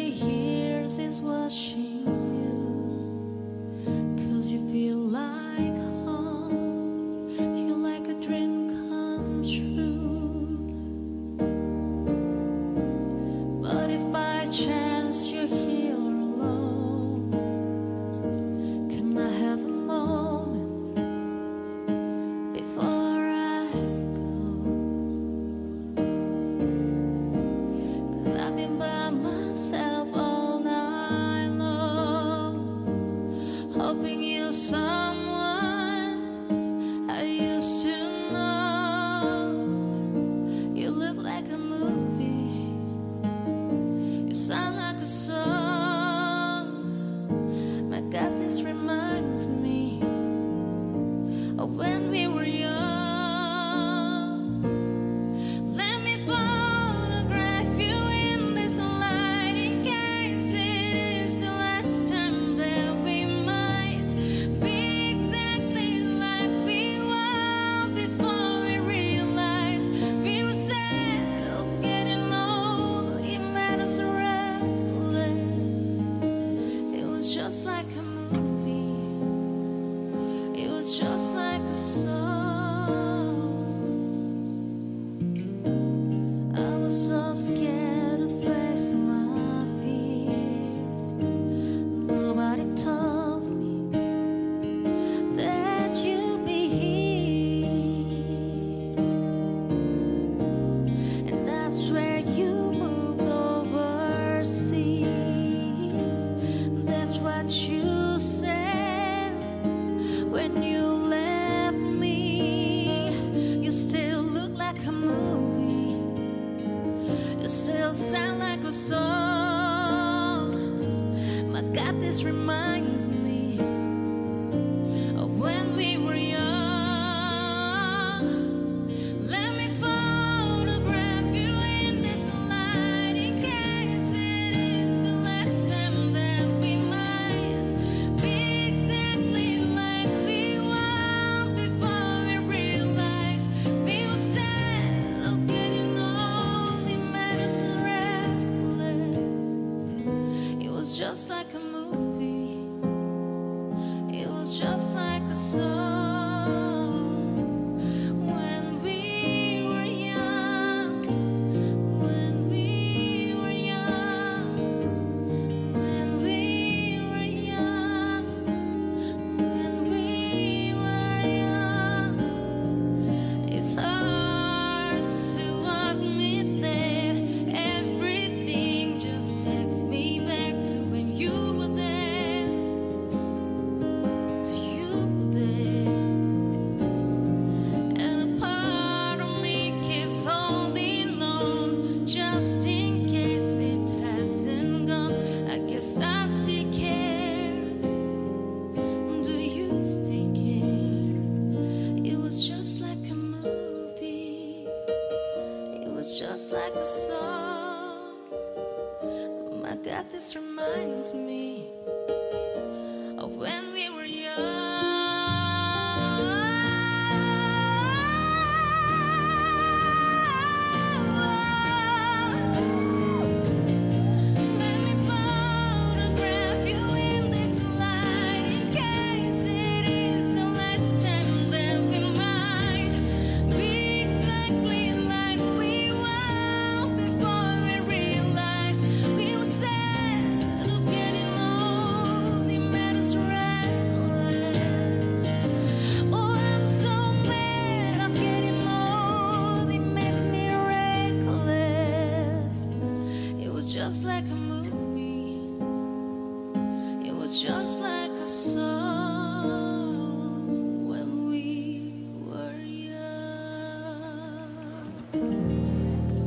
Nobody hears is watching you. Cause you feel You look like a movie. You sound like a song. sun. like a song. My God, this reminds me. like a song. My God, this reminds me. the sun.